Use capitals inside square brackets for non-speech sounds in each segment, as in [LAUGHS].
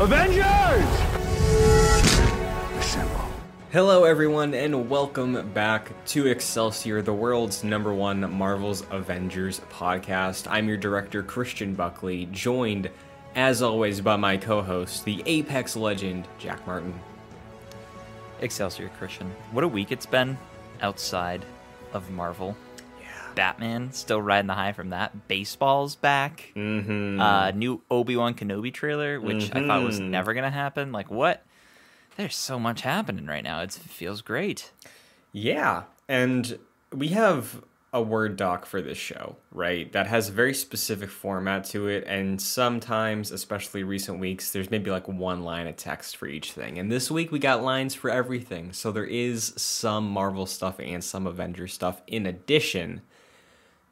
Avengers! Assemble. Hello, everyone, and welcome back to Excelsior, the world's number one Marvel's Avengers podcast. I'm your director, Christian Buckley, joined, as always, by my co host, the Apex legend, Jack Martin. Excelsior Christian. What a week it's been outside of Marvel. Batman still riding the high from that. Baseball's back. Mm-hmm. Uh, new Obi Wan Kenobi trailer, which I thought was Mhm. never gonna happen. Like what? There's so much happening right now. It's, it feels great. Yeah, and we have a Word doc for this show, right? That has a very specific format to it, and sometimes, especially recent weeks, there's maybe like one line of text for each thing. And this week we got lines for everything, so there is some Marvel stuff and some Avengers stuff in addition.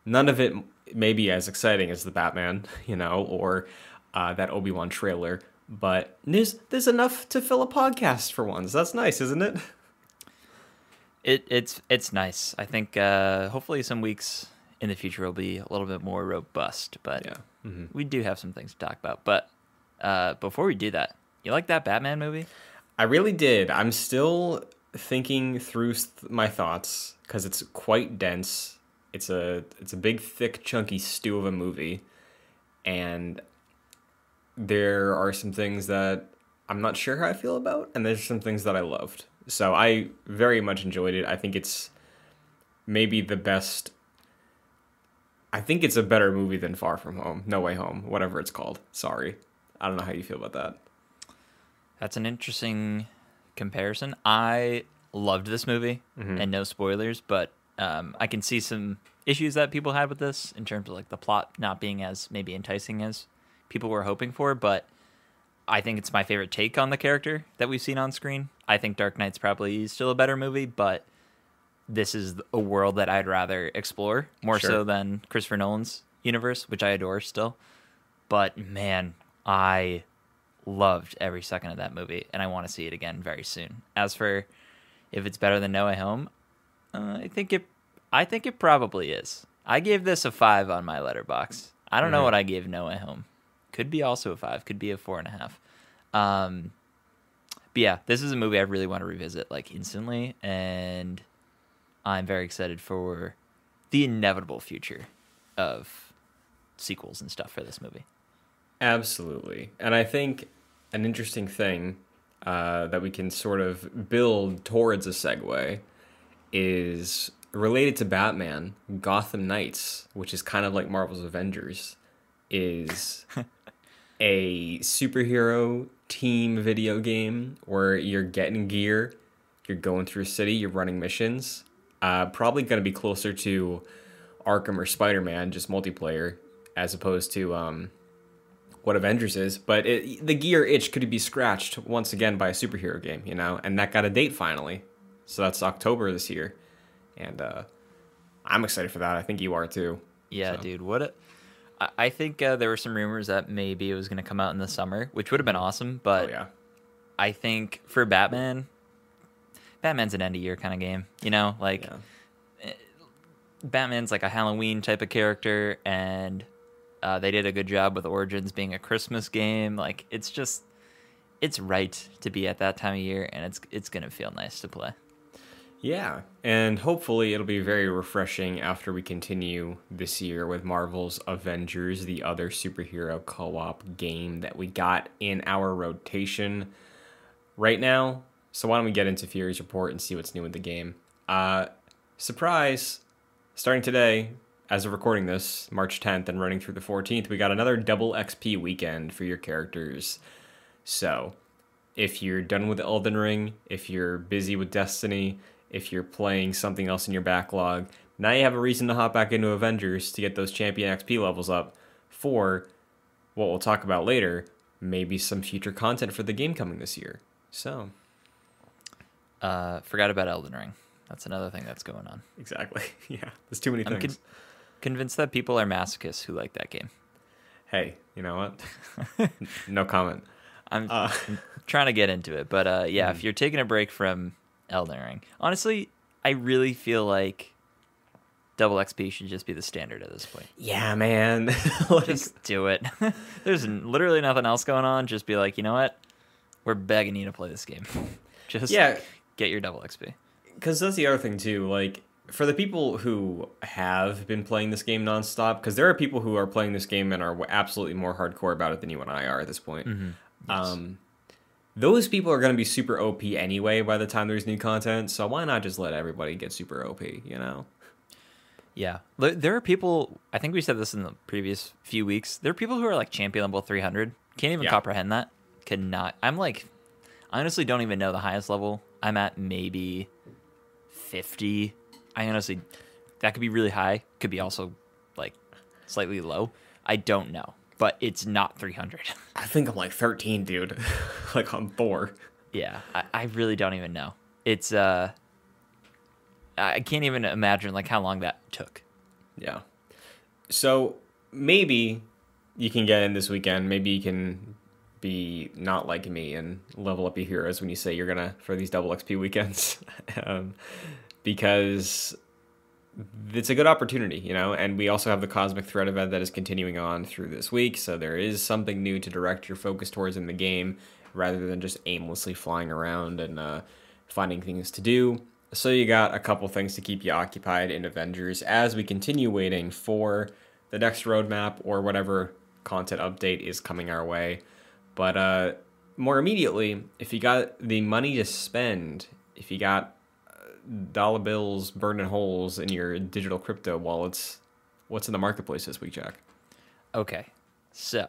None of it may be as exciting as the Batman, [LAUGHS] you know, or uh, that Obi Wan trailer, but there's there's enough to fill a podcast for once. That's nice, isn't it? It it's it's nice. I think uh, hopefully some weeks in the future will be a little bit more robust. But Yeah. Mhm. we do have some things to talk about. But uh, before we do that, you like that Batman movie? I really did. I'm still thinking through th- my thoughts because it's quite dense. It's a it's a big, thick, chunky stew of a movie, and there are some things that I'm not sure how I feel about, and there's some things that I loved. So I very much enjoyed it. I think it's maybe the best. I think it's a better movie than Far From Home, No Way Home, whatever it's called. Sorry, I don't know how you feel about that. That's an interesting comparison. I loved this movie, mm-hmm. and no spoilers, but um, I can see some issues that people had with this in terms of like the plot not being as maybe enticing as people were hoping for. But I think it's my favorite take on the character that we've seen on screen. I think Dark Knight's probably still a better movie, but this is a world that I'd rather explore more Sure. so than Christopher Nolan's universe, which I adore still. But man, I loved every second of that movie, and I want to see it again very soon. As for if it's better than No Way Home, uh, I think it. I think it probably is. I gave this a five on my Letterboxd. I don't know Mhm. what I gave No Way Home. Could be also a five. Could be a four and a half. Um, but yeah, this is a movie I really want to revisit like instantly, and I'm very excited for the inevitable future of sequels and stuff for this movie. Absolutely. And I think an interesting thing uh, that we can sort of build towards a segue is related to Batman, Gotham Knights, which is kind of like Marvel's Avengers, is [LAUGHS] a superhero team video game where you're getting gear, you're going through a city, you're running missions. Uh, probably going to be closer to Arkham or Spider Man, just multiplayer, as opposed to um, what Avengers is, but it, the gear itch could be scratched once again by a superhero game, you know, and that got a date finally. So that's October this year, and uh, I'm excited for that. I think you are too. Yeah, So- dude. What a. I- think uh, there were some rumors that maybe it was going to come out in the summer, which would have been awesome. But oh yeah, I think for Batman, Batman's an end of year kind of game. You know, like yeah. Batman's like a Halloween type of character, and uh, they did a good job with Origins being a Christmas game. Like it's just, it's right to be at that time of year, and it's it's gonna feel nice to play. Yeah, and hopefully it'll be very refreshing after we continue this year with Marvel's Avengers, the other superhero co op game that we got in our rotation right now. So, why don't we get into Fury's report and see what's new with the game? Uh, surprise! Starting today, as of recording this, March 10th, and running through the 14th, we got another double XP weekend for your characters. So, if you're done with Elden Ring, if you're busy with Destiny, if you're playing something else in your backlog, now you have a reason to hop back into Avengers to get those champion XP levels up for what we'll talk about later, maybe some future content for the game coming this year. So, Uh, forgot about Elden Ring. That's another thing that's going on. exactly. [LAUGHS] Yeah, there's too many I'm things. con- convinced that people are masochists who like that game. hey, you know what? [LAUGHS] no comment. I'm, Uh, I'm [LAUGHS] trying to get into it, but uh, yeah, Hmm. if you're taking a break from Elden Ring, honestly, I really feel like double XP should just be the standard at this point. Yeah, man. [LAUGHS] like, Just do it. [LAUGHS] There's literally nothing else going on. Just be like, you know what? We're begging you to play this game. [LAUGHS] just yeah, get your double XP. because that's the other thing too. Like for the people who have been playing this game nonstop, because there are people who are playing this game and are absolutely more hardcore about it than you and I are at this point. Um, those people are going to be super OP anyway by the time there's new content. So why not just let everybody get super OP? You know? Yeah. There- are people, I think we said this in the previous few weeks. There are people who are like champion level 300. Can't even Yeah. comprehend that. Cannot. I'm like, I honestly don't even know the highest level. I'm at maybe 50. I honestly, that could be really high. Could be also like slightly low. I don't know. But it's not 300. I think I'm like 13, dude. [LAUGHS] like I'm four. yeah. I, I really don't even know. It's, uh, I can't even imagine like how long that took. Yeah. So maybe you can get in this weekend. Maybe you can be not like me and level up your heroes when you say you're gonna for these double XP weekends, [LAUGHS] um, because it's a good opportunity, you know. And we also have the Cosmic Threat event that is continuing on through this week, so there is something new to direct your focus towards in the game, rather than just aimlessly flying around and uh, finding things to do. So you got a couple things to keep you occupied in Avengers as we continue waiting for the next roadmap or whatever content update is coming our way. But uh, more immediately, if you got the money to spend, if you got dollar bills burning holes in your digital crypto wallets, what's in the marketplace this week, Jack? Okay, so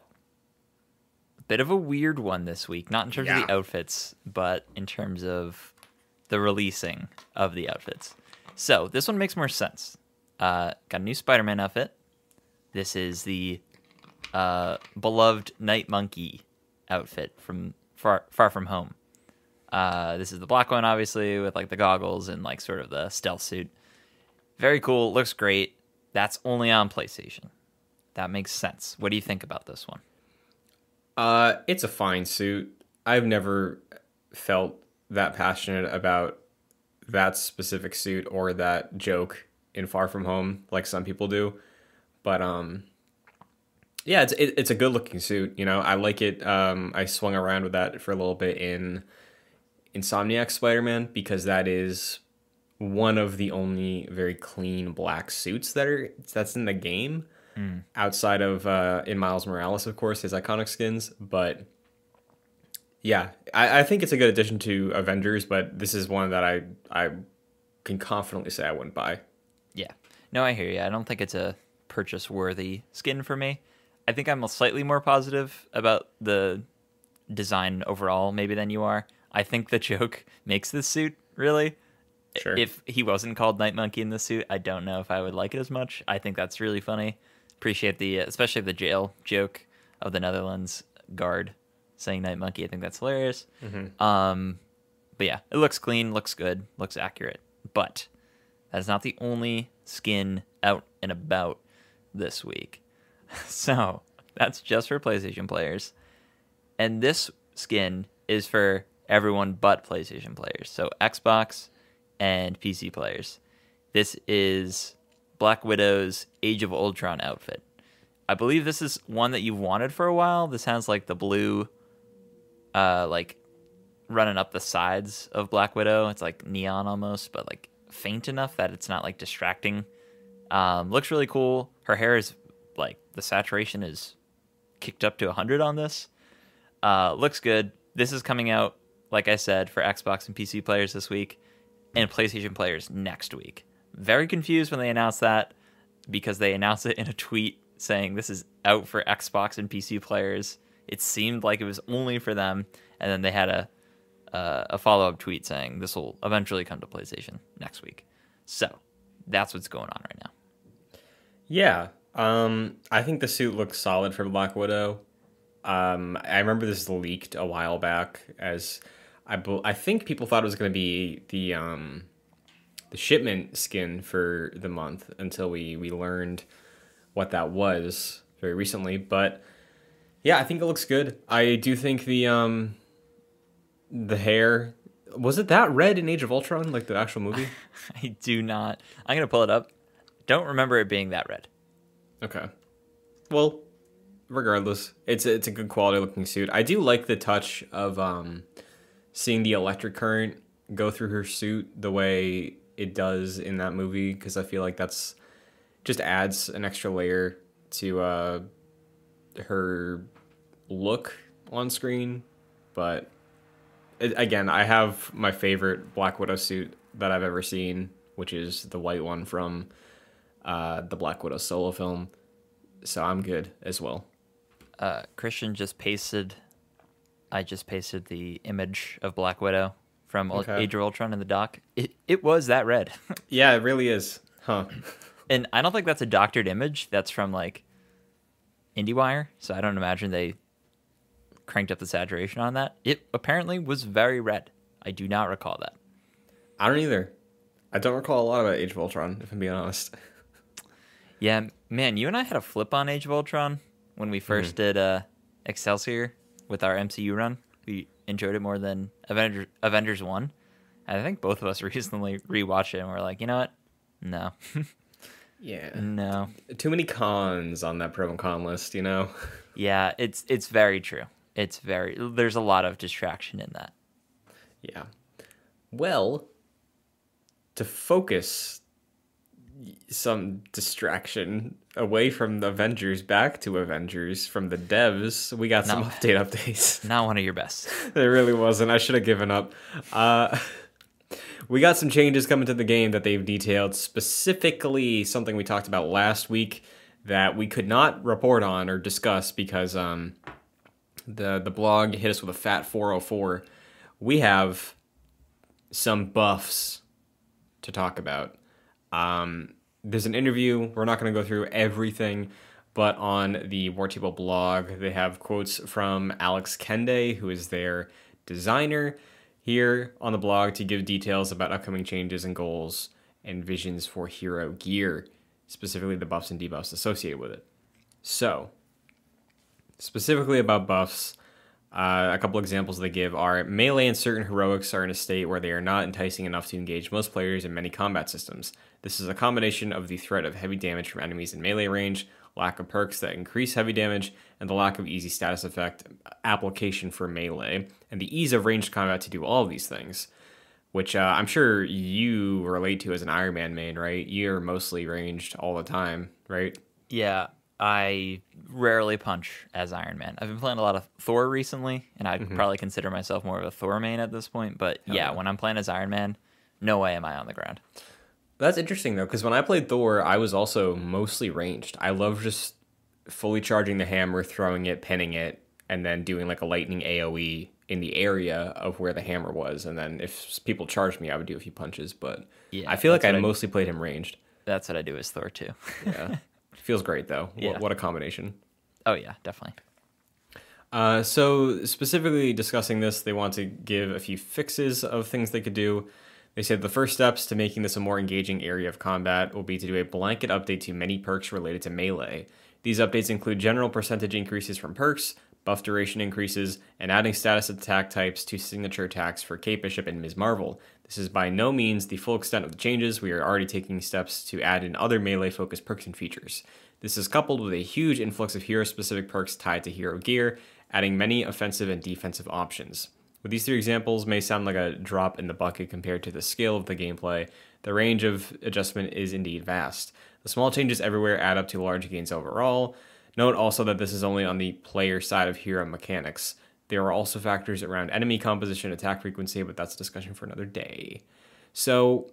a bit of a weird one this week, not in terms of the outfits, but in terms of the releasing of the outfits. So this one makes more sense. Uh, got a new Spider-Man outfit. This is the uh, beloved Night Monkey outfit from Far Far From Home. Uh, this is the black one, obviously, with like the goggles and like sort of the stealth suit. Very cool. Looks great. That's only on PlayStation. That makes sense. What do you think about this one? Uh, it's a fine suit. I've never felt that passionate about that specific suit or that joke in Far From Home like some people do. But um yeah, it's it, it's a good looking suit, you know. I like it. Um I swung around with that for a little bit in Insomniac Spider-Man because that is one of the only very clean black suits that are that's in the game outside of uh, in Miles Morales, of course, his iconic skins. But yeah, I, I think it's a good addition to Avengers. But this is one that I I can confidently say I wouldn't buy. Yeah. No, I hear you. I don't think it's a purchase worthy skin for me. I think I'm slightly more positive about the design overall, maybe than you are. I think the joke [LAUGHS] makes this suit really. Sure. If he wasn't called Night Monkey in the suit, I don't know if I would like it as much. I think that's really funny. Appreciate the, especially the jail joke of the Netherlands guard saying Night Monkey. I think that's hilarious. Um, but yeah, it looks clean, looks good, looks accurate. But that is not the only skin out and about this week. [LAUGHS] So that's just for PlayStation players. And this skin is for everyone but PlayStation players. So Xbox and PC players. This is Black Widow's Age of Ultron outfit. I believe this is one that you've wanted for a while. This has like the blue uh like running up the sides of Black Widow. It's like neon almost, but like faint enough that it's not like distracting. Um, looks really cool. Her hair is like the saturation is kicked up to 100 on this. Uh, looks good. This is coming out, like I said, for Xbox and PC players this week and PlayStation players next week. Very confused when they announced that because they announced it in a tweet saying this is out for Xbox and PC players. It seemed like it was only for them, and then they had a uh, a follow up tweet saying this will eventually come to PlayStation next week. So that's what's going on right now. Yeah, um, I think the suit looks solid for Black Widow. Um, I remember this leaked a while back as I I think people thought it was going to be the um, the shipment skin for the month until we we learned what that was very recently. But yeah, I think it looks good. I do think the um the hair was it that red in Age of Ultron like the actual movie? [LAUGHS] I do not. I'm gonna pull it up. don't remember it being that red. Okay. Well, regardless, it's a, it's a good quality looking suit. I do like the touch of um, seeing the electric current go through her suit the way it does in that movie because I feel like that's just adds an extra layer to uh, her look on screen. But it, again, I have my favorite Black Widow suit that I've ever seen, which is the white one from uh, the Black Widow solo film. So I'm good as well. Uh, Christian just pasted. I just pasted the image of Black Widow from Okay. Age of Ultron in the doc. It it was that red, [LAUGHS] Yeah, it really is. Huh. and I don't think that's a doctored image. That's from like IndieWire, so I don't imagine they cranked up the saturation on that. It apparently was very red. I do not recall that. I don't either. I don't recall a lot about Age of Ultron, if I'm being honest. Yeah, man, you and I had a flip on Age of Ultron when we 1st did uh, Excelsior with our MCU run. We enjoyed it more than Avenger, Avengers 1. And I think both of us [LAUGHS] recently rewatched it and we're like, you know what? No. [LAUGHS] Yeah. no. Too many cons on that pro and con list, you know? [LAUGHS] Yeah, it's it's very true. It's very there's a lot of distraction in that. Yeah. Well, to focus some distraction away from the Avengers back to Avengers from the devs, we got some update updates. [LAUGHS] Not one of your best. [LAUGHS] it really wasn't. I should have given up. Uh, [LAUGHS] we got some changes coming to the game that they've detailed, specifically something we talked about last week that we could not report on or discuss because um, the the blog hit us with a fat 404. We have some buffs to talk about. Um, there's an interview. We're not going to go through everything, but on the War Table blog, they have quotes from Alex Kende, who is their designer, here on the blog to give details about upcoming changes and goals and visions for hero gear, specifically the buffs and debuffs associated with it. So, specifically about buffs, uh, a couple examples they give are melee and certain heroics are in a state where they are not enticing enough to engage most players in many combat systems. This is a combination of the threat of heavy damage from enemies in melee range, lack of perks that increase heavy damage, and the lack of easy status effect application for melee, and the ease of ranged combat to do all these things. Which uh, I'm sure you relate to as an Iron Man main, right? You're mostly ranged all the time, right? Yeah, I rarely punch as Iron Man. I've been playing a lot of Thor recently, and I'd mm-hmm. probably consider myself more of a Thor main at this point. But yeah, yeah. when I'm playing as Iron Man, no way am I on the ground. That's interesting though, because when I played Thor, I was also mostly ranged. I love just fully charging the hammer, throwing it, pinning it, and then doing like a lightning AOE in the area of where the hammer was. And then if people charged me, I would do a few punches. But Yeah, I feel like I I- mostly played him ranged. That's what I do as Thor too. Yeah, [LAUGHS] feels great though. Yeah. What, what a combination. oh yeah, definitely. Uh, so specifically discussing this, they want to give a few fixes of things they could do. They said the first steps to making this a more engaging area of combat will be to do a blanket update to many perks related to melee. These updates include general percentage increases from perks, buff duration increases, and adding status attack types to signature attacks for Kate Bishop and Ms. Marvel. This is by no means the full extent of the changes. We are already taking steps to add in other melee focused perks and features. This is coupled with a huge influx of hero specific perks tied to hero gear, adding many offensive and defensive options. With these three examples may sound like a drop in the bucket compared to the scale of the gameplay, the range of adjustment is indeed vast. The small changes everywhere add up to large gains overall. Note also that this is only on the player side of hero mechanics. There are also factors around enemy composition, attack frequency, but that's a discussion for another day. So,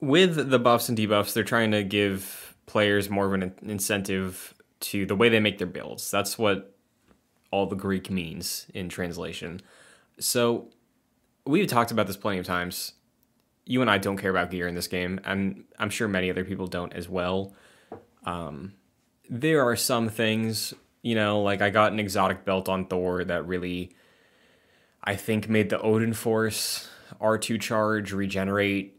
with the buffs and debuffs, they're trying to give players more of an incentive to the way they make their builds. That's what all the Greek means in translation. So, we've talked about this plenty of times. You and I don't care about gear in this game, and I'm sure many other people don't as well. Um, there are some things, you know, like I got an exotic belt on Thor that really, I think, made the Odin Force R2 charge regenerate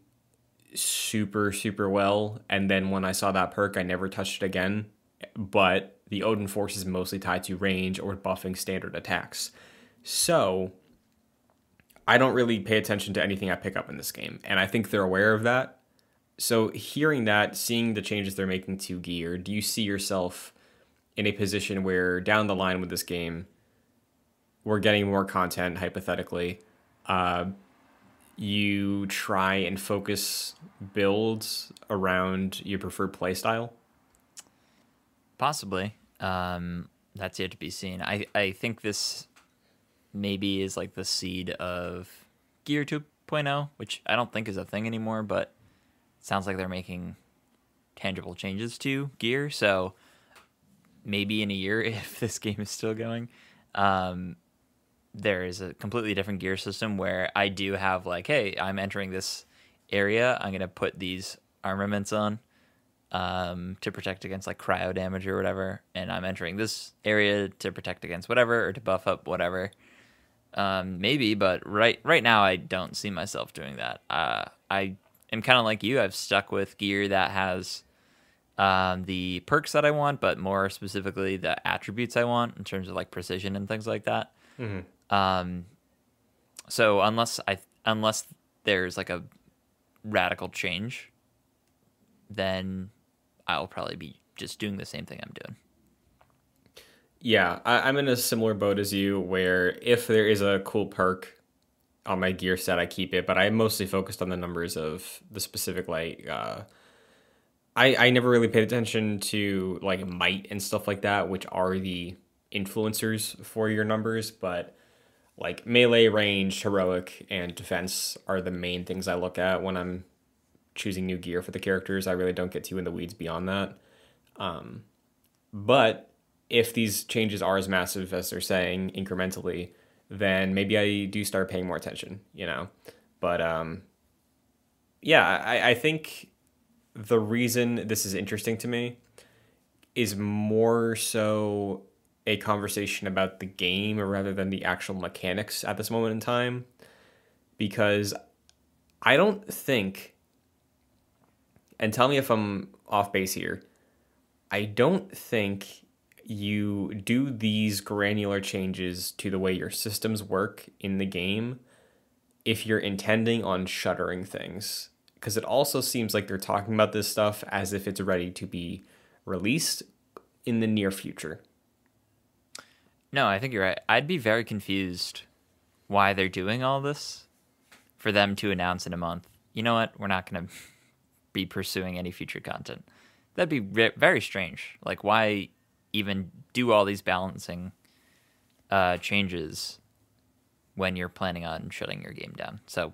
super, super well. And then when I saw that perk, I never touched it again. But the Odin Force is mostly tied to range or buffing standard attacks. So I don't really pay attention to anything I pick up in this game. And I think they're aware of that. so hearing that, seeing the changes they're making to gear, do you see yourself in a position where down the line with this game, we're getting more content hypothetically, uh, you try and focus builds around your preferred playstyle? Possibly. Um, that's yet to be seen. I, I think this maybe is like the seed of Gear 2.0, which I don't think is a thing anymore, but sounds like they're making tangible changes to Gear. So maybe in a year, [LAUGHS] if this game is still going, um, there is a completely different gear system where I do have like, hey, I'm entering this area. I'm gonna put these armaments on um, to protect against like cryo damage or whatever, and I'm entering this area to protect against whatever or to buff up whatever. Um, maybe, but right right now I don't see myself doing that. Uh, I am kind of like you. I've stuck with gear that has um, the perks that I want, but more specifically the attributes I want in terms of like precision and things like that. Mm-hmm. Um, so unless I unless there's like a radical change, then I'll probably be just doing the same thing I'm doing. Yeah, I, am in a similar boat as you, where if there is a cool perk on my gear set, I keep it, but I'm mostly focused on the numbers of the specific like. Uh, I I never really paid attention to like might and stuff like that, which are the influencers for your numbers, but like melee, range, heroic, and defense are the main things I look at when I'm choosing new gear for the characters. I really don't get too in the weeds beyond that. Um, but if these changes are as massive as they're saying incrementally, then maybe I do start paying more attention, you know. But um, yeah, I, I think the reason this is interesting to me is more so a conversation about the game rather than the actual mechanics at this moment in time. Because I don't think and tell me if I'm off base here I don't think you do these granular changes to the way your systems work in the game if you're intending on shuttering things because it also seems like they're talking about this stuff as if it's ready to be released in the near future. No, I think you're right. I'd be very confused why they're doing all this for them to announce in a month. You know what? We're not going to be pursuing any future content. That'd be re- very strange. Like, why even do all these balancing uh, changes when you're planning on shutting your game down? So,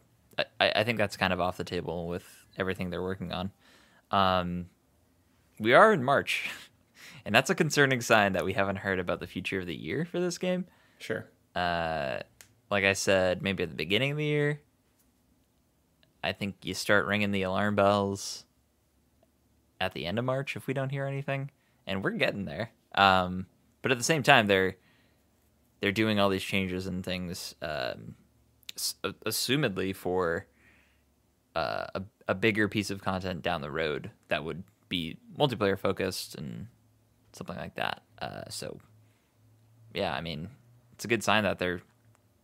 I, I think that's kind of off the table with everything they're working on. Um, we are in March. [LAUGHS] and that's a concerning sign that we haven't heard about the future of the year for this game. Sure. Uh, like I said, maybe at the beginning of the year, I think you start ringing the alarm bells at the end of March if we don't hear anything, and we're getting there. Um, but at the same time, they're they're doing all these changes and things, um, assumedly for uh, a a bigger piece of content down the road that would be multiplayer focused and something like that. Uh, so, yeah, I mean, it's a good sign that they're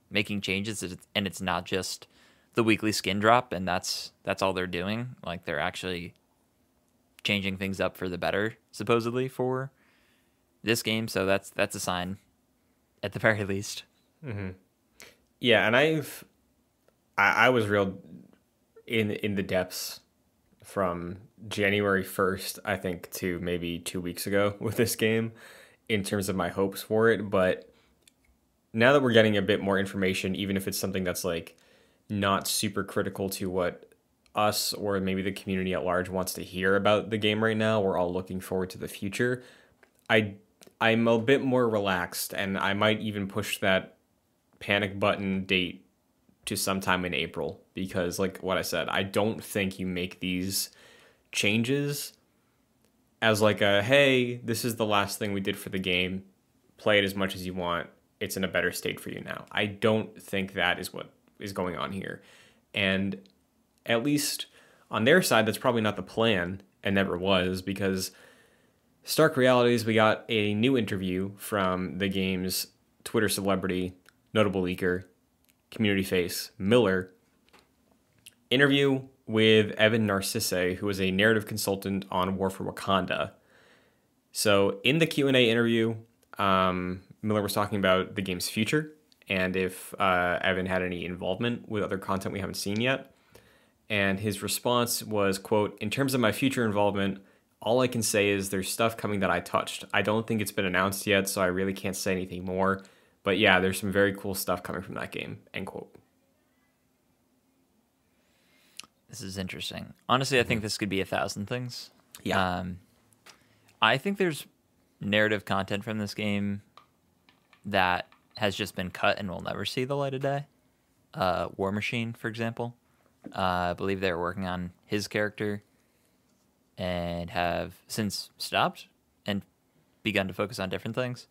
making changes, and it's not just the weekly skin drop, and that's that's all they're doing. Like they're actually changing things up for the better, supposedly for this game. So that's that's a sign, at the [LAUGHS] very least. Mm-hmm. Yeah, and I've I, I was real in in the depths from January 1st, I think, to maybe two weeks ago [LAUGHS] with this game in terms of my hopes for it. But now that we're getting a bit more information, even if it's something that's like not super critical to what us or maybe the community at large wants to hear about the game right now, we're all looking forward to the future. I I'm a bit more relaxed and I might even push that panic button date to sometime in April because like what I said, I don't think you make these changes as like a hey, this is the last thing we did for the game. Play it as much as you want. It's in a better state for you now. I don't think that is what is going on here. And at least on their side, that's probably not the plan and never was because Stark Realities, we got a new interview from the game's Twitter celebrity, notable leaker, community face, Miller. Interview with Evan Narcisse, who is a narrative consultant on War for Wakanda. So in the Q and A interview, um, Miller was talking about the game's future and if uh, Evan had any involvement with other content we haven't seen yet. And his response was, "quote In terms of my future involvement." All I can say is there's stuff coming that I touched. I don't think it's been announced yet, so I really can't say anything more. But yeah, there's some very cool stuff coming from that game. End quote. This is interesting. Honestly, I think this could be a thousand things. Yeah. Um, I think there's narrative content from this game that has just been cut and will never see the light of day. Uh, War Machine, for example. Uh, I believe they were working on his character and have since stopped and begun to focus on different things.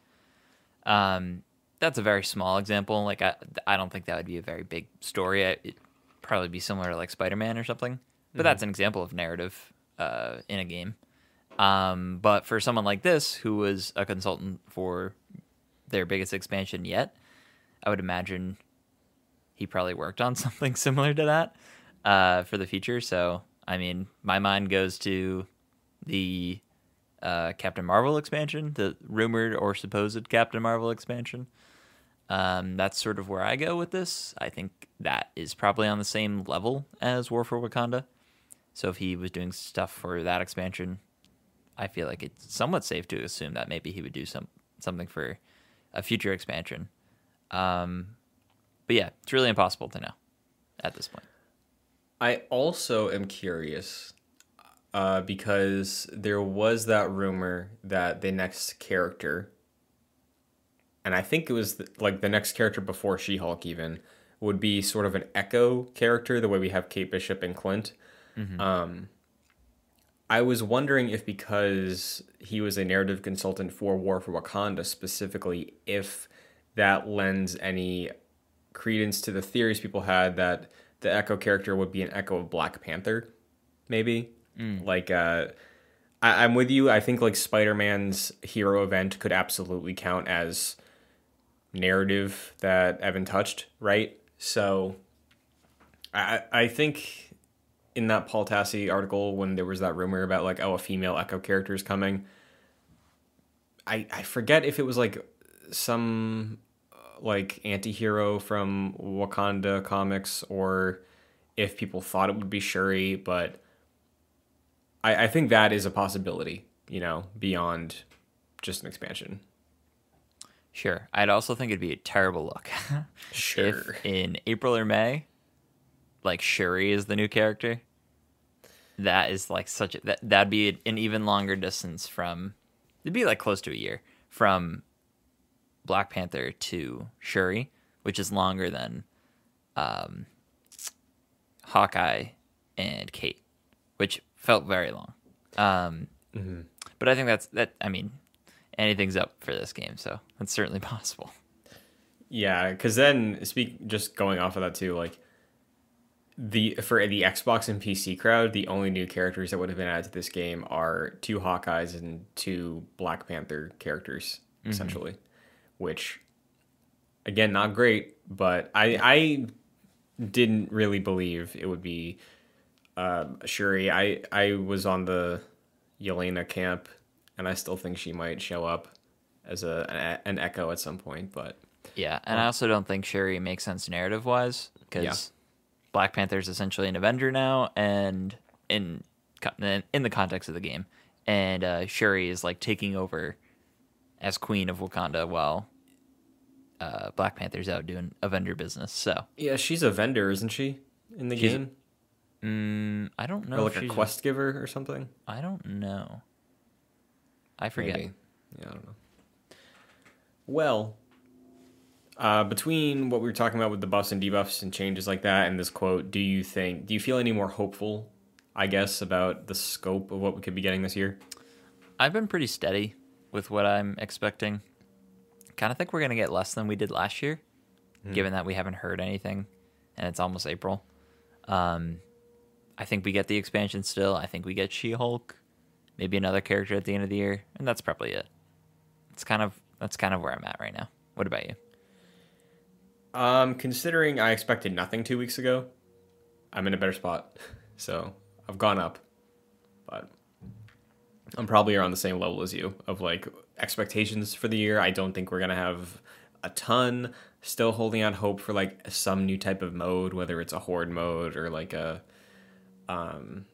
Um, that's a very small example. Like I, I don't think that would be a very big story. It'd probably be similar to like Spider Man or something. But that's an example of narrative uh, in a game. Um, but for someone like this, who was a consultant for their biggest expansion yet, I would imagine he probably worked on [LAUGHS] something similar to that uh, for the future. So, I mean, my mind goes to the uh, Captain Marvel expansion, the rumored or supposed Captain Marvel expansion. Um, that's sort of where I go with this. I think that is probably on the same level as War for Wakanda. So if he was doing stuff for that expansion, I feel like it's somewhat safe to assume that maybe he would do some something for a future expansion. Um, but yeah, it's really impossible to know at this point. I also am curious uh, because there was that rumor that the next character, and I think it was the, like the next character before She Hulk, even, would be sort of an echo character, the way we have Kate Bishop and Clint. Um, I was wondering if because he was a narrative consultant for War for Wakanda specifically, if that lends any credence to the theories people had that the Echo character would be an echo of Black Panther, maybe. Like, uh, I, I'm with you. I think like Spider Man's hero event could absolutely count as narrative that Evan touched, right? So, I I think in that Paul Tassi article when there was that rumor about like oh a female Echo character is coming. I I forget if it was like some uh, like anti-hero from Wakanda comics or if people thought it would be Shuri, but I, I think that is a possibility, you know, beyond just an expansion. Sure. I'd also think it'd be a terrible look [LAUGHS] Sure. if in April or May, like Shuri is the new character. That is like such a that that'd be an even longer distance from it'd be like close to a year from Black Panther to Shuri, which is longer than um Hawkeye and Kate, which felt very long. Um but I think that's that I mean anything's up for this game, so that's certainly [LAUGHS] possible. Yeah, because then speak just going off of that too, like the for the Xbox and PC crowd, the only new characters that would have been added to this game are two Hawkeyes and two Black Panther characters, essentially. Which, again, not great, but I I didn't really believe it would be um, Shuri. I I was on the Yelena camp, and I still think she might show up as a an, an Echo at some point, but. Yeah, and I also don't think Shuri makes sense narrative wise because Yeah. Black Panther is essentially an Avenger now, and in in the context of the game, and uh, Shuri is like taking over as Queen of Wakanda while uh, Black Panther's out doing Avenger business. So Yeah, she's a vendor, isn't she? In the She's- game, mm, I don't know. or if like a quest giver or something. I don't know. I forget. Maybe. Yeah, I don't know. Well, uh, between what we were talking about with the buffs and debuffs and changes like that, and this quote, do you think? Do you feel any more hopeful? I guess about the scope of what we could be getting this year. I've been pretty steady with what I'm expecting. Kind of think we're gonna get less than we did last year, given that we haven't heard anything, and it's almost April. Um, I think we get the expansion still. I think we get She-Hulk, maybe another character at the end of the year, and that's probably it. It's kind of that's kind of where I'm at right now. What about you? Um, considering I expected nothing two weeks ago, I'm in a better spot. [LAUGHS] So I've gone up, but I'm probably around the same level as you of like expectations for the year. I don't think we're gonna have a ton. Still holding out hope for like some new type of mode, whether it's a horde mode or like a um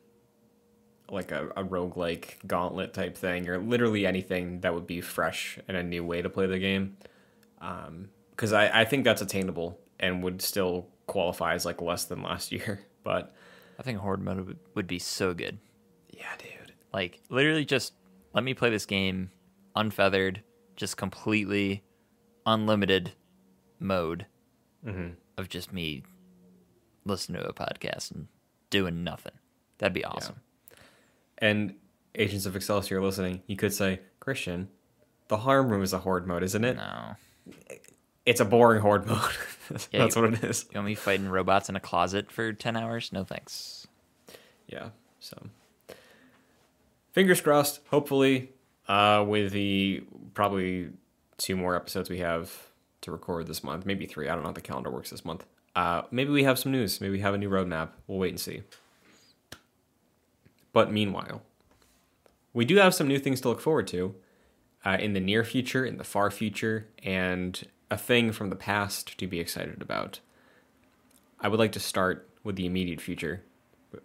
like a, a roguelike gauntlet type thing, or literally anything that would be fresh and a new way to play the game. Um, because I, I think that's attainable and would still qualify as like less than last [LAUGHS] year. But I think Horde mode would, would be so good. yeah, dude. Like literally just let me play this game unfeathered, just completely unlimited mode mm-hmm. of just me listening to a podcast and doing nothing. That'd be awesome. And Agents of Excelsior listening, you could say, Christian, the harm room is a horde mode, isn't it? No. It's a boring horde mode. [LAUGHS] Yeah, That's you- what it is. You want me fighting robots in a closet for 10 hours? No thanks. Yeah. So fingers crossed. Hopefully, uh, with the probably two more episodes we have to record this month, maybe three. I don't know how the calendar works this month. Uh, maybe we have some news. Maybe we have a new roadmap. We'll wait and see. But meanwhile, we do have some new things to look forward to uh, in the near future, in the far future, and a thing from the past to be excited about. I would like to start with the immediate future.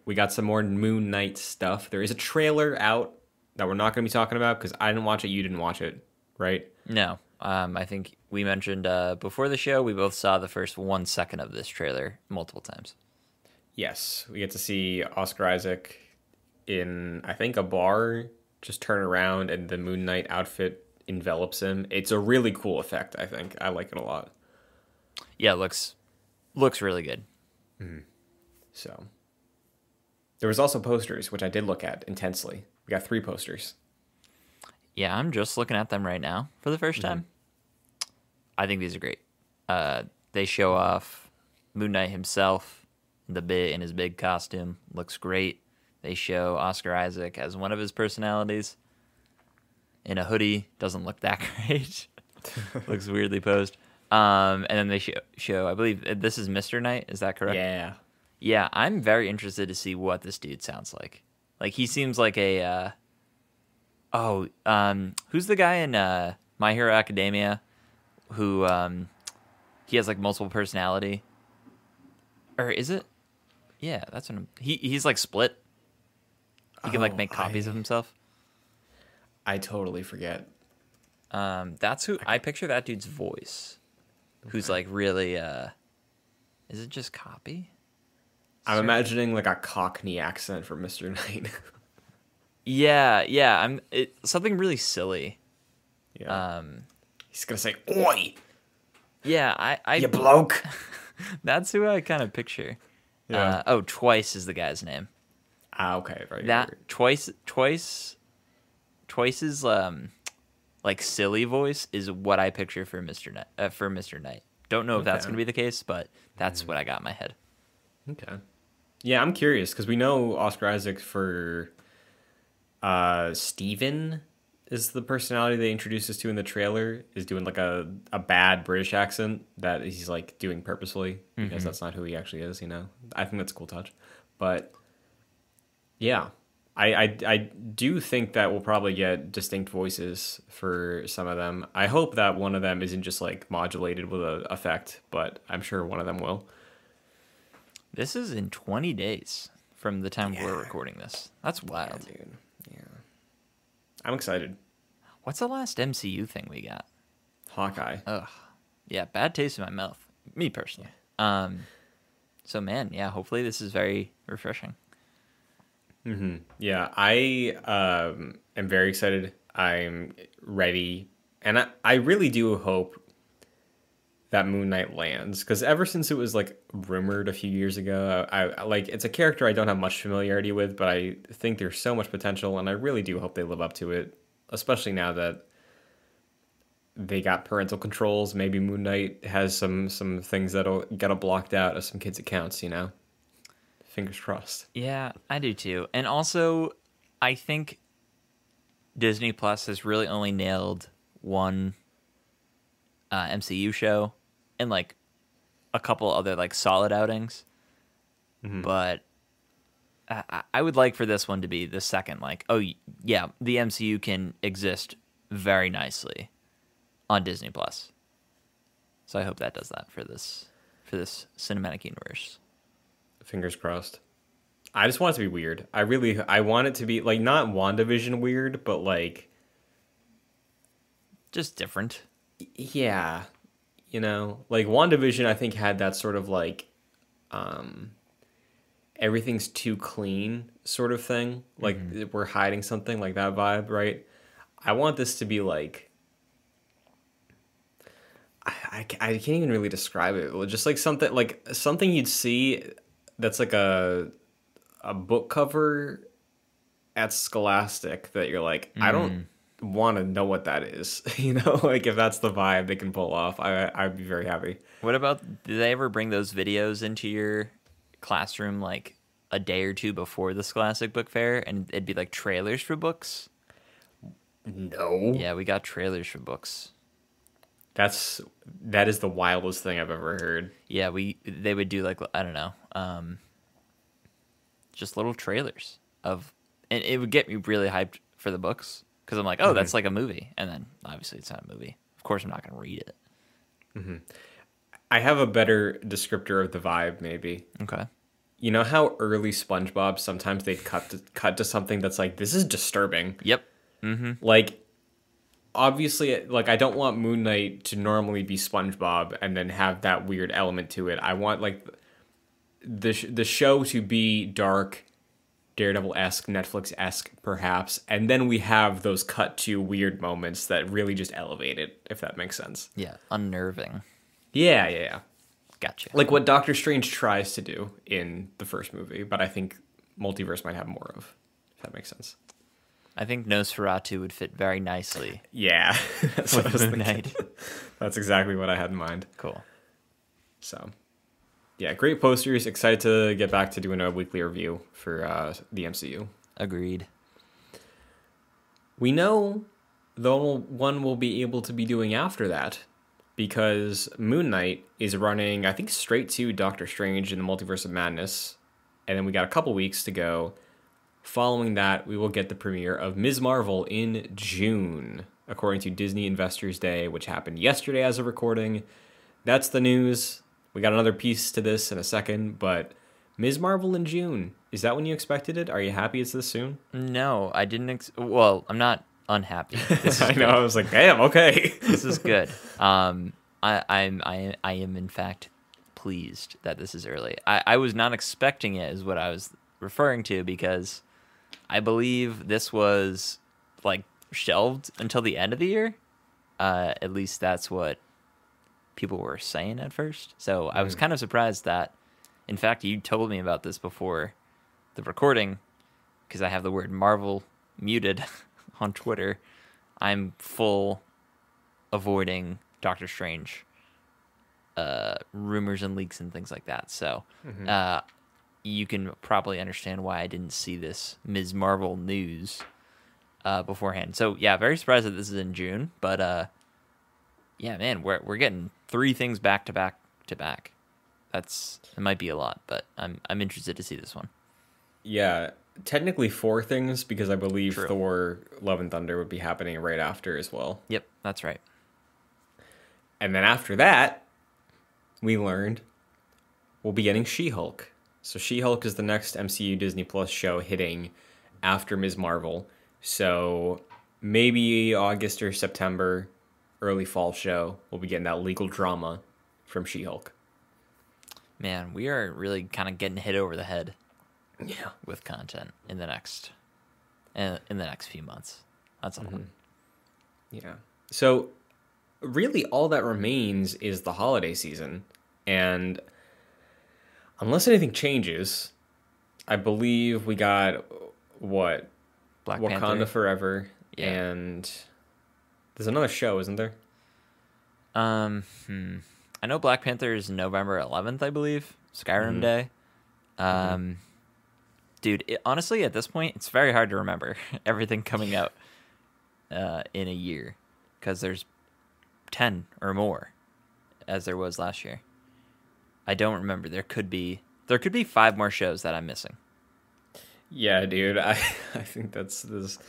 We got some more Moon Knight stuff. There is a trailer out that we're not going to be talking about because I didn't watch it, you didn't watch it, right? No. Um, I think we mentioned uh, before the show, we both saw the first one second of this trailer multiple times. Yes, we get to see Oscar Isaac in, I think, a bar just turn around and the Moon Knight outfit envelops him. It's a really cool effect, I think. I like it a lot. Yeah, it looks looks really good. So, there was also posters, which I did look at intensely. We got three posters. Yeah, I'm just looking at them right now for the 1st time. I think these are great. Uh, they show off Moon Knight himself, the bit in his big costume, looks great. They show Oscar Isaac as one of his personalities in a hoodie, doesn't look that [LAUGHS] great. [LAUGHS] looks weirdly posed. Um, and then they show, show, I believe uh, this is Mr. Knight. Is that correct? Yeah. Yeah, I'm very interested to see what this dude sounds like. Like he seems like a uh oh, um who's the guy in uh My Hero Academia who um he has like multiple personality? Or is it? Yeah, that's what I'm, he he's like split. He can like Oh, make copies I- of himself. I totally forget. Um that's who I picture that dude's voice. Who's like really uh is it just copy? I'm Sure. imagining like a Cockney accent for Mr. Knight. [LAUGHS] Yeah, yeah, I'm it, something really silly. yeah. Um He's gonna say, "Oi, Yeah, I, I you bloke." [LAUGHS] that's who I kind of picture. Yeah. Uh, oh, twice is the guy's name. Ah, okay, very That good. twice, twice, twice's um, like silly voice is what I picture for Mister Knight. Uh, for Mister Knight. Don't know if that's gonna be the case, but that's what I got in my head. Okay. Yeah, I'm curious because we know Oscar Isaac for uh Steven is the personality they introduce us to in the trailer is doing like a, a bad British accent that he's like doing purposefully because that's not who he actually is, you know. I think that's a cool touch. But yeah. I, I I do think that we'll probably get distinct voices for some of them. I hope that one of them isn't just like modulated with a effect, but I'm sure one of them will. This is in 20 days from the time we're recording this. That's wild. dude. Yeah. I'm excited. What's the last MCU thing we got? Hawkeye. Ugh. Yeah, bad taste in my mouth. Me personally. Um. So man, yeah. Hopefully this is very refreshing. Hmm Yeah, I um, am very excited. I'm ready, and I, I really do hope that Moon Knight lands because ever since it was like rumored a few years ago, I, I like it's a character I don't have much familiarity with, but I think there's so much potential, and I really do hope they live up to it, especially now that they got parental controls. Maybe Moon Knight has some some things that'll get blocked out of some kids' accounts. You know, fingers crossed. Yeah, I do too. And also, I think Disney Plus has really only nailed one uh, MCU show and like a couple other like solid outings. But I, I- I would like for this one to be the second. Like, oh yeah, the MCU can exist very nicely on Disney Plus. So I hope that does that for this for this cinematic universe. Fingers crossed. I just want it to be weird. I really I want it to be like not WandaVision weird, but like Just different. yeah, you know, like WandaVision I think had that sort of like um everything's too clean sort of thing. Like we're hiding something like that vibe, right? I want this to be like I, I, I can't even really describe it. Just like something like something you'd see that's like a a book cover at Scholastic that you're like, I don't hmm. want to know what that is. [LAUGHS] you know, like if that's the vibe they can pull off, I I'd be very happy. What about did they ever bring those videos into your classroom like a day or two before the Scholastic Book Fair and it'd be like trailers for books? No. Yeah, we got trailers for books. That's that is the wildest thing I've ever heard. Yeah, we they would do like I don't know, um, just little trailers of, and it would get me really hyped for the books because I'm like, oh, that's mm-hmm. like a movie, and then obviously it's not a movie. Of course, I'm not gonna read it. Mm-hmm. I have a better descriptor of the vibe maybe. Okay. You know how early SpongeBob sometimes they'd cut to, cut to something that's like this is disturbing. Yep. Mm-hmm. Like obviously like I don't want Moon Knight to normally be SpongeBob and then have that weird element to it. I want like the sh- the show to be dark Daredevil-esque, Netflix-esque perhaps, and then we have those cut to weird moments that really just elevate it if that makes sense. Yeah. Unnerving. Yeah, yeah, yeah. Gotcha. Like what Doctor Strange tries to do in the first movie, but I think multiverse might have more of. If that makes sense. I think Nosferatu would fit very nicely Yeah, [LAUGHS] that's what I was with Moon. Knight. [LAUGHS] That's exactly what I had in mind. cool. So, yeah, great posters. Excited to get back to doing a weekly review for uh, the MCU. Agreed. We know the one we'll be able to be doing after that because Moon Knight is running, I think, straight to Doctor Strange in the Multiverse of Madness. And then we got a couple weeks to go. Following that, we will get the premiere of Ms. Marvel in June, according to Disney Investors Day, which happened yesterday as a recording. That's the news. We got another piece to this in a second, but Ms. Marvel in June. Is that when you expected it? Are you happy it's this soon? No, I didn't. Ex- well, I'm not unhappy. [LAUGHS] I know. I was like, damn, okay. [LAUGHS] this is good. [LAUGHS] Um, I, I'm I I am in fact pleased that this is early. I, I was not expecting it, is what I was referring to, because I believe this was like shelved until the end of the year. Uh, at least that's what people were saying at first. So I was kind of surprised that, in fact, you told me about this before the recording, because I have the word Marvel muted [LAUGHS] on Twitter. I'm full avoiding Doctor Strange uh, rumors and leaks and things like that. So uh, you can probably understand why I didn't see this Ms. Marvel news uh, beforehand. So yeah, very surprised that this is in June, but uh, yeah, man, we're we're getting three things back to back to back. That's it might be a lot, but I'm I'm interested to see this one. Yeah, technically four things because I believe True. Thor: Love and Thunder would be happening right after as well. Yep, that's right. And then after that, we learned we'll be getting She-Hulk. So She-Hulk is the next MCU Disney Plus show hitting after Ms. Marvel. So maybe August or September, early fall show, we'll be getting that legal drama from She-Hulk. Man, we are really kind of getting hit over the head Yeah. with content in the next in, in the next few months. That's all. Mm-hmm. Yeah. So really all that remains is the holiday season and unless anything changes, I believe we got what Black Wakanda Panther. Forever Yeah. and there's another show, isn't there? Um, hmm. I know Black Panther is November 11th, I believe, Skyrim Day. Um, dude, it, honestly, at this point, it's very hard to remember [LAUGHS] everything coming out uh, in a year because there's 10 or more as there was last year. I don't remember. There could be there could be five more shows that I'm missing. Yeah, dude. [LAUGHS] I I think that's there's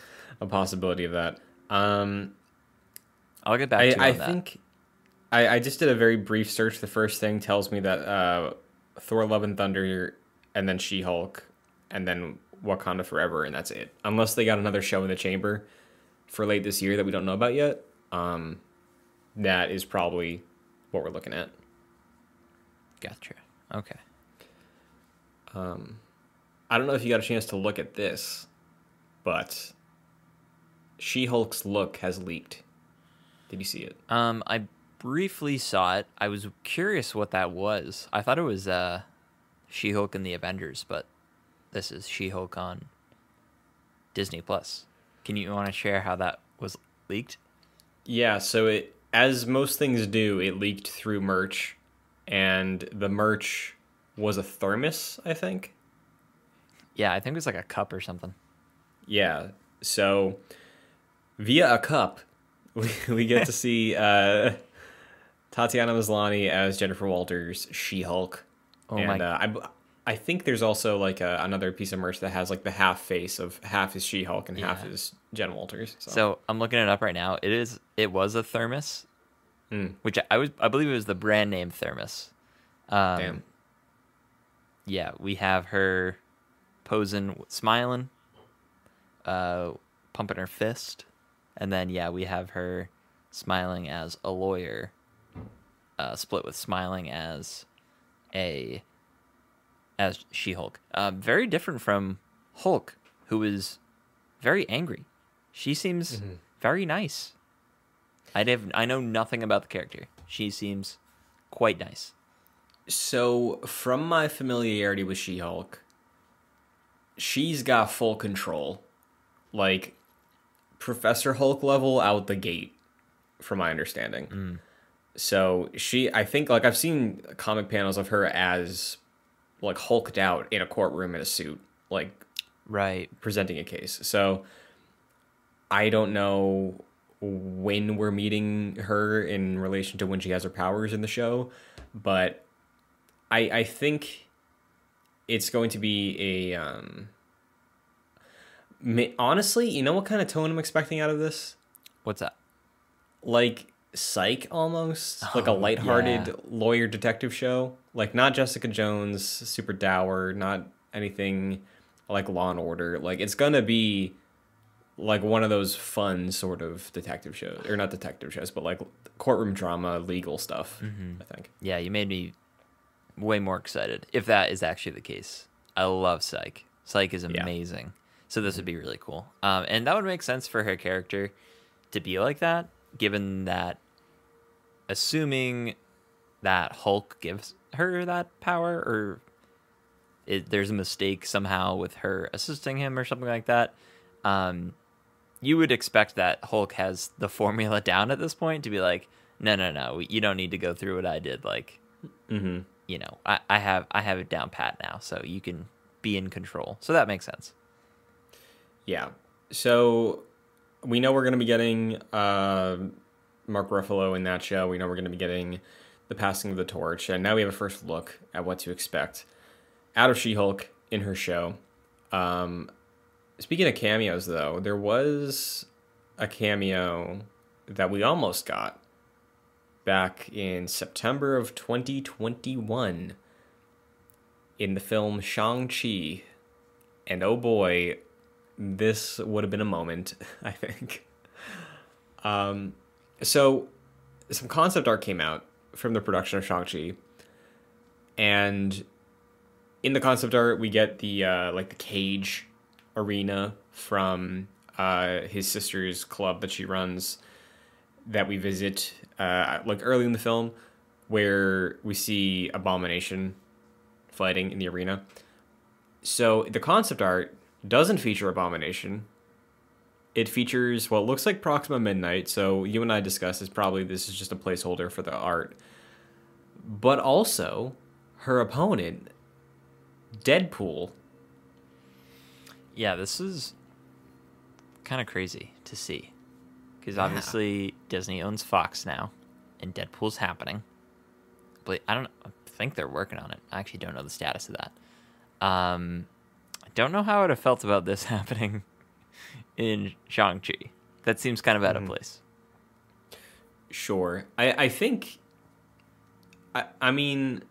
a possibility of that. Um, I'll get back I to you I on that. think I I just did a very brief search. The first thing tells me that uh, Thor: Love and Thunder, and then She Hulk, and then Wakanda Forever, and that's it. Unless they got another show in the chamber for late this year that we don't know about yet. Um, that is probably what we're looking at. Gotcha. Okay. Um, I don't know if you got a chance to look at this, but She Hulk's look has leaked. Did you see it? Um, I briefly saw it. I was curious what that was. I thought it was uh, She-Hulk and the Avengers, but this is She-Hulk on Disney Plus. Can you want to share how that was leaked? Yeah, so it as most things do, it leaked through merch, and the merch was a thermos, I think. Yeah, I think it was like a cup or something. Yeah, so via a cup, [LAUGHS] we, we get to see [LAUGHS] uh, Tatiana Maslany as Jennifer Walters, She Hulk, Oh and my- uh, I I think there's also like a, another piece of merch that has like the half face of half is She Hulk and half is Jen Walters. So, So I'm looking it up right now. It is. It was a thermos, Mm. which I, I was. I believe it was the brand name thermos. Um, damn. Yeah, we have her posing, smiling, uh, pumping her fist, and then yeah, we have her smiling as a lawyer, uh, split with smiling as a as She Hulk. Uh, very different from Hulk, who is very angry. She seems very nice. I have I know nothing about the character. She seems quite nice. So, from my familiarity with She Hulk, she's got full control. Like, Professor Hulk level out the gate, from my understanding. Mm. So, she, I think, like, I've seen comic panels of her as, like, hulked out in a courtroom in a suit, like, Right. presenting a case. So, I don't know when we're meeting her in relation to when she has her powers in the show, but I I think it's going to be a um honestly, you know what kind of tone I'm expecting out of this? What's that? Like Psych almost, like a Oh, lighthearted yeah. lawyer detective show. Like not Jessica Jones, super dour, not anything like Law and Order. Like it's gonna be like one of those fun sort of detective shows, or not detective shows, but like courtroom drama, legal stuff. Mm-hmm. I think. Yeah, you made me way more excited. If that is actually the case, I love Psych. Psych is Yeah. amazing. So this would be really cool. Um, and that would make sense for her character to be like that, given that, assuming that Hulk gives her that power, or it, there's a mistake somehow with her assisting him or something like that. Um, you would expect that Hulk has the formula down at this point to be like, no, no, no, you don't need to go through what I did. Like, Mm-hmm. you know, I, I have I have it down pat now, so you can be in control. So that makes sense. Yeah. So we know we're going to be getting uh, Mark Ruffalo in that show. We know we're going to be getting the passing of the torch, and now we have a first look at what to expect out of She-Hulk in her show. Um, speaking of cameos, though, there was a cameo that we almost got back in September of 2021 in the film Shang-Chi. And oh boy, this would have been a moment, [LAUGHS] I think. Um, so, some concept art came out from the production of Shang-Chi. And in the concept art, we get the, uh, like, the cage arena from uh, his sister's club that she runs that we visit, uh, like, early in the film, where we see Abomination fighting in the arena. So the concept art doesn't feature Abomination. It features what looks like Proxima Midnight. So you and I discussed this. Probably this is just a placeholder for the art, but also her opponent, Deadpool. Yeah, this is kind of crazy to see because Yeah. obviously Disney owns Fox now, and Deadpool's happening. But I don't I think they're working on it. I actually don't know the status of that. Um, I don't know how I'd have felt about this [LAUGHS] happening in Shang Chi. That seems kind of out of place. Sure. I, I think. I, I mean,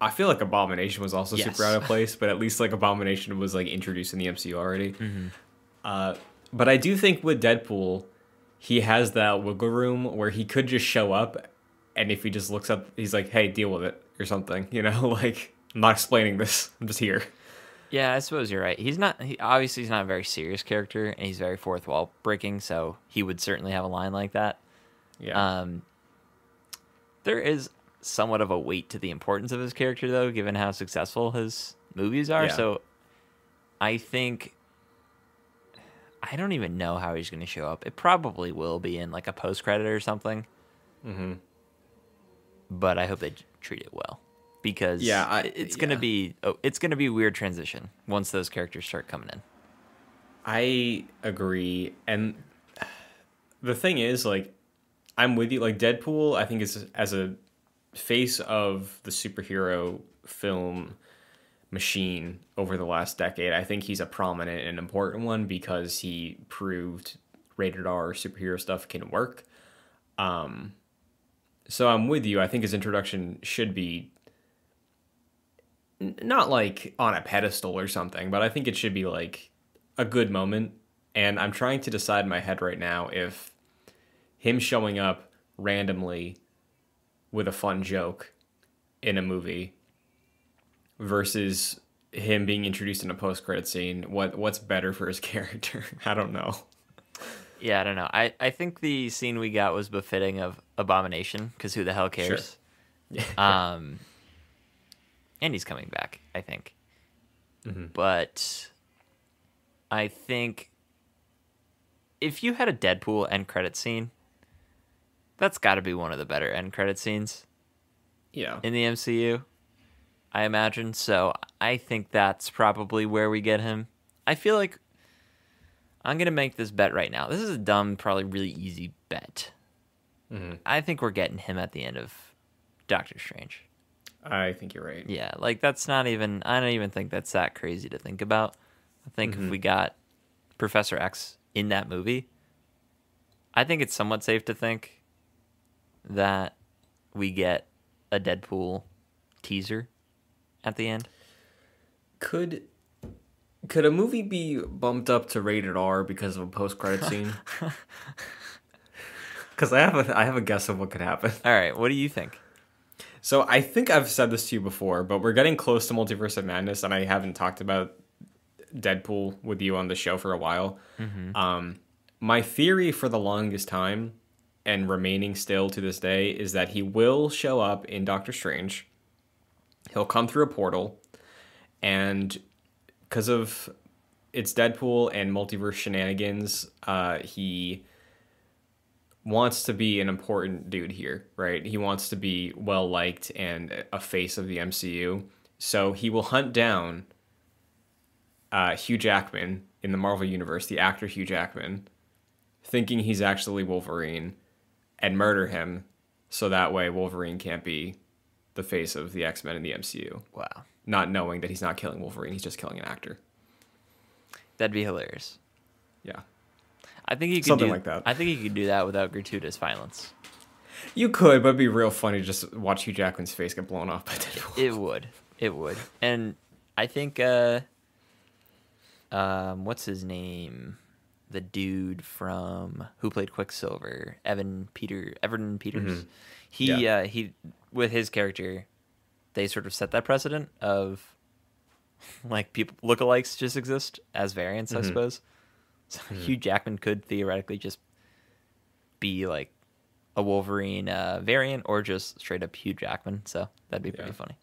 I feel like Abomination was also Yes. super out of place, but at least like Abomination was like introduced in the MCU already. Uh, but I do think with Deadpool, he has that wiggle room where he could just show up, and if he just looks up, he's like, "Hey, deal with it" or something. [LAUGHS] You know, like I'm not explaining this. I'm just here. Yeah, I suppose you're right. He's not. He, obviously, he's not a very serious character, and he's very fourth wall breaking. So he would certainly have a line like that. Yeah. Um, there is somewhat of a weight to the importance of his character, though, given how successful his movies are. Yeah. So I think I don't even know how he's going to show up. It probably will be in like a post credit or something. mm-hmm. But I hope they treat it well because Yeah, I- it- it's going to be oh, it's going to be a weird transition once those characters start coming in. I agree. And the thing is, like, I'm with you. Like, Deadpool, I think, is as a face of the superhero film machine over the last decade, I think he's a prominent and important one because he proved rated R superhero stuff can work. Um, so I'm with you. I think his introduction should be n- not like on a pedestal or something, but I think it should be like a good moment. And I'm trying to decide in my head right now if him showing up randomly with a fun joke in a movie versus him being introduced in a post credit scene, what what's better for his [LAUGHS] character? I don't know. Yeah, I don't know. I, I think the scene we got was befitting of Abomination because who the hell cares? [LAUGHS] Sure. um, and he's coming back, I think. But I think if you had a Deadpool end credit scene, that's got to be one of the better end credit scenes Yeah. in the MCU. I imagine. So I think that's probably where we get him. I feel like I'm gonna make this bet right now. This is a dumb, probably really easy bet. Mm-hmm. I think we're getting him at the end of Doctor Strange. I think you're right. Yeah, like that's not even. I don't even think that's that crazy to think about. I think if mm-hmm. we got Professor X in that movie, I think it's somewhat safe to think that we get a Deadpool teaser at the end. Could could a movie be bumped up to rated R because of a post credit [LAUGHS] scene? Because I have a I have a guess of what could happen. All right, what do you think? So I think I've said this to you before, but we're getting close to Multiverse of Madness, and I haven't talked about Deadpool with you on the show for a while. Um, my theory for the longest time, and remaining still to this day, is that he will show up in Doctor Strange. He'll come through a portal, and because of it's Deadpool and multiverse shenanigans, uh, he wants to be an important dude here, right? He wants to be well liked and a face of the MCU. So he will hunt down uh, Hugh Jackman in the Marvel Universe, the actor Hugh Jackman, thinking he's actually Wolverine, and murder him so that way Wolverine can't be the face of the X Men in the MCU. Wow, Not knowing that he's not killing Wolverine, he's just killing an actor. that'd be hilarious. Yeah. I think you could Something do, like that. I think you could do that without gratuitous violence. You could, but it'd be real funny to just watch Hugh Jackman's face get blown off by [LAUGHS] Deadpool. It would. It would. And I think uh um what's his name? The dude from who played Quicksilver, Evan Peter Evan Peters. He Mm-hmm. Yeah. uh he with his character they sort of set that precedent of like people lookalikes just exist as variants, Mm-hmm. I suppose. So Hugh Jackman could theoretically just be like a Wolverine uh, variant or just straight up Hugh Jackman. So that'd be pretty Yeah. funny.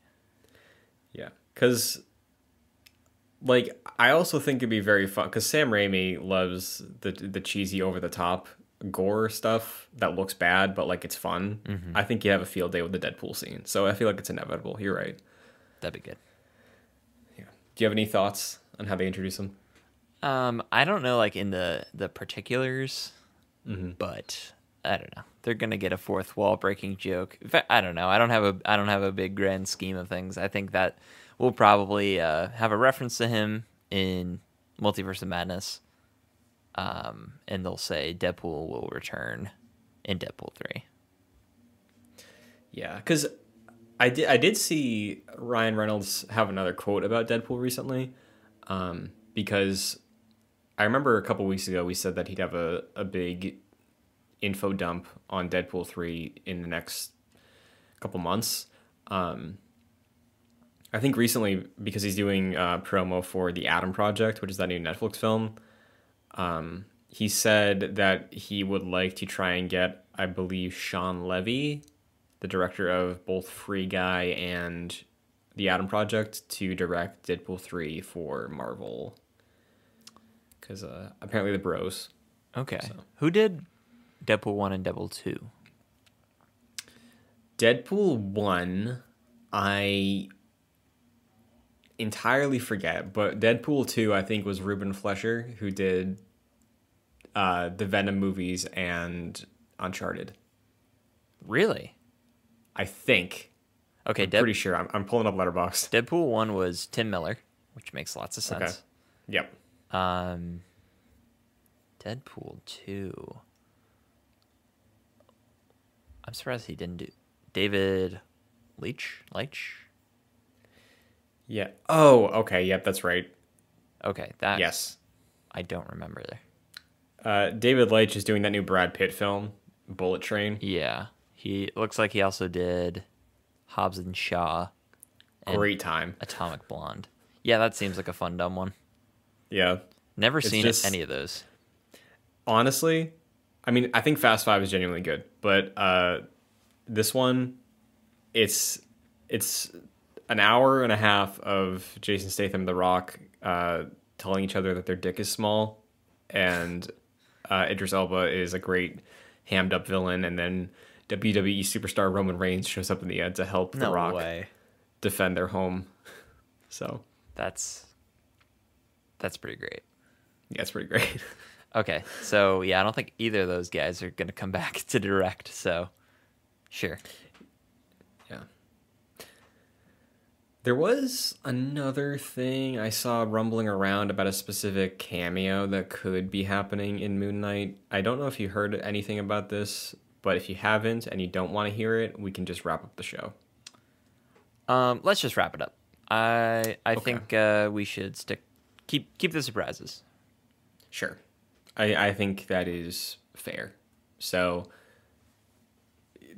Yeah, because like I also think it'd be very fun because Sam Raimi loves the the cheesy over the top gore stuff that looks bad but like it's fun. I think you have a field day with the Deadpool scene, so I feel like it's inevitable. You're right. That'd be good. Yeah. Do you have any thoughts on how they introduce him? Um, I don't know, like in the the particulars, Mm-hmm. but I don't know. They're gonna get a fourth wall breaking joke. I don't know. I don't have a I don't have a big grand scheme of things. I think that we'll probably uh, have a reference to him in Multiverse of Madness. Um, and they'll say Deadpool will return in Deadpool 3. Yeah, because I did I did see Ryan Reynolds have another quote about Deadpool recently, um, because I remember a couple weeks ago we said that he'd have a, a big info dump on Deadpool three in the next couple months. Um, I think recently because he's doing uh, promo for the Adam Project, which is that new Netflix film. Um, he said that he would like to try and get, I believe, Shawn Levy the director of both Free Guy and The Adam Project, to direct Deadpool 3 for Marvel. Because uh, apparently the bros. Okay. So. Who did Deadpool 1 and Deadpool 2? Deadpool 1, I entirely forget, but Deadpool 2, I think, was Ruben Fleischer, who did uh, the Venom movies and Uncharted. Really? I think. Okay, I'm Dead- pretty sure. I'm, I'm pulling up Letterboxd. Deadpool one was Tim Miller, which makes lots of sense. Okay. Yep. Um, Deadpool two. I'm surprised he didn't do David Leitch. Leitch. Yeah. Oh, okay. Yep, that's right. Okay, that. Yes. I don't remember there. Uh, David Leitch is doing that new Brad Pitt film, Bullet Train. Yeah. He looks like he also did Hobbs and Shaw. And Great time. Atomic Blonde. Yeah, that seems like a fun dumb one. Yeah. Never it's seen just, any of those. Honestly, I mean, I think Fast Five is genuinely good, but uh, this one, it's it's an hour and a half of Jason Statham, The Rock, uh, telling each other that their dick is small, and uh, Idris Elba is a great hammed up villain, and then WWE superstar Roman Reigns shows up in the end to help no The Rock way. defend their home. [LAUGHS] So that's that's pretty great. Yeah, it's pretty great. [LAUGHS] okay, so yeah, I don't think either of those guys are going to come back [LAUGHS] to direct. So sure. Yeah. There was another thing I saw rumbling around about a specific cameo that could be happening in Moon Knight. I don't know if you heard anything about this. But if you haven't and you don't want to hear it, we can just wrap up the show. Um, let's just wrap it up. I I okay. think uh, we should stick keep keep the surprises. Sure, I I think that is fair. So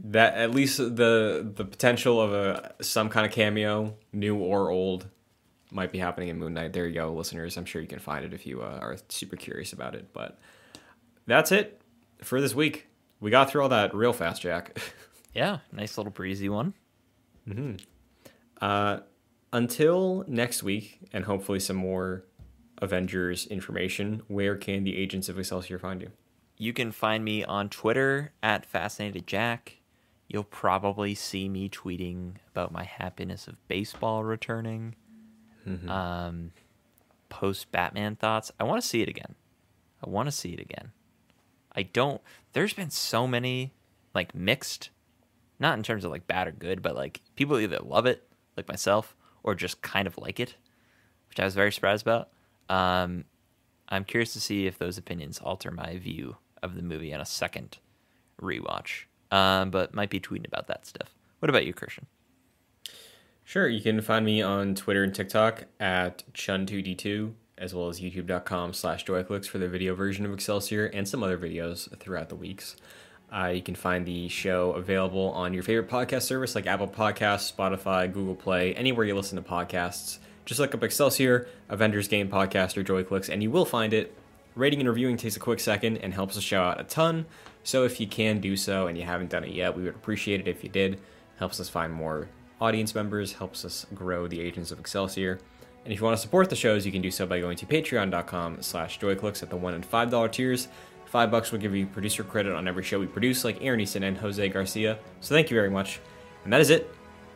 that at least the the potential of a some kind of cameo, new or old, might be happening in Moon Knight. There you go, listeners. I'm sure you can find it if you uh, are super curious about it. But that's it for this week. We got through all that real fast, Jack. [LAUGHS] yeah, nice little breezy one. Mm-hmm. Uh, until next week, and hopefully some more Avengers information, where can the agents of Excelsior find you? You can find me on Twitter at Fascinated Jack. You'll probably see me tweeting about my happiness of baseball returning. Mm-hmm. Um, post Batman thoughts. I want to see it again. I want to see it again. I don't. There's been so many like mixed, not in terms of like bad or good, but like people either love it, like myself, or just kind of like it, which I was very surprised about. Um, I'm curious to see if those opinions alter my view of the movie on a second rewatch. Um, but might be tweeting about that stuff. What about you, Christian? Sure, you can find me on Twitter and TikTok at chun2d2 as well as youtube.com slash joyclicks for the video version of Excelsior and some other videos throughout the weeks. Uh, you can find the show available on your favorite podcast service like Apple Podcasts, Spotify, Google Play, anywhere you listen to podcasts. Just look up Excelsior, Avengers Game Podcast, or JoyClicks, and you will find it. Rating and reviewing takes a quick second and helps the show out a ton. So if you can do so and you haven't done it yet, we would appreciate it if you did. Helps us find more audience members, helps us grow the Agents of Excelsior. And if you want to support the shows, you can do so by going to patreon.com slash joyclicks at the $1 and $5 tiers. Five bucks will give you producer credit on every show we produce, like Aaron Easton and Jose Garcia. So thank you very much. And that is it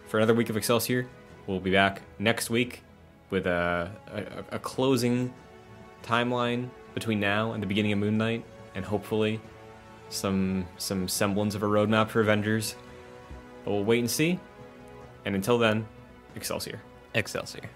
for another week of Excelsior. We'll be back next week with a, a, a closing timeline between now and the beginning of Moon Knight, and hopefully some some semblance of a roadmap for Avengers. But we'll wait and see. And until then, Excelsior. Excelsior.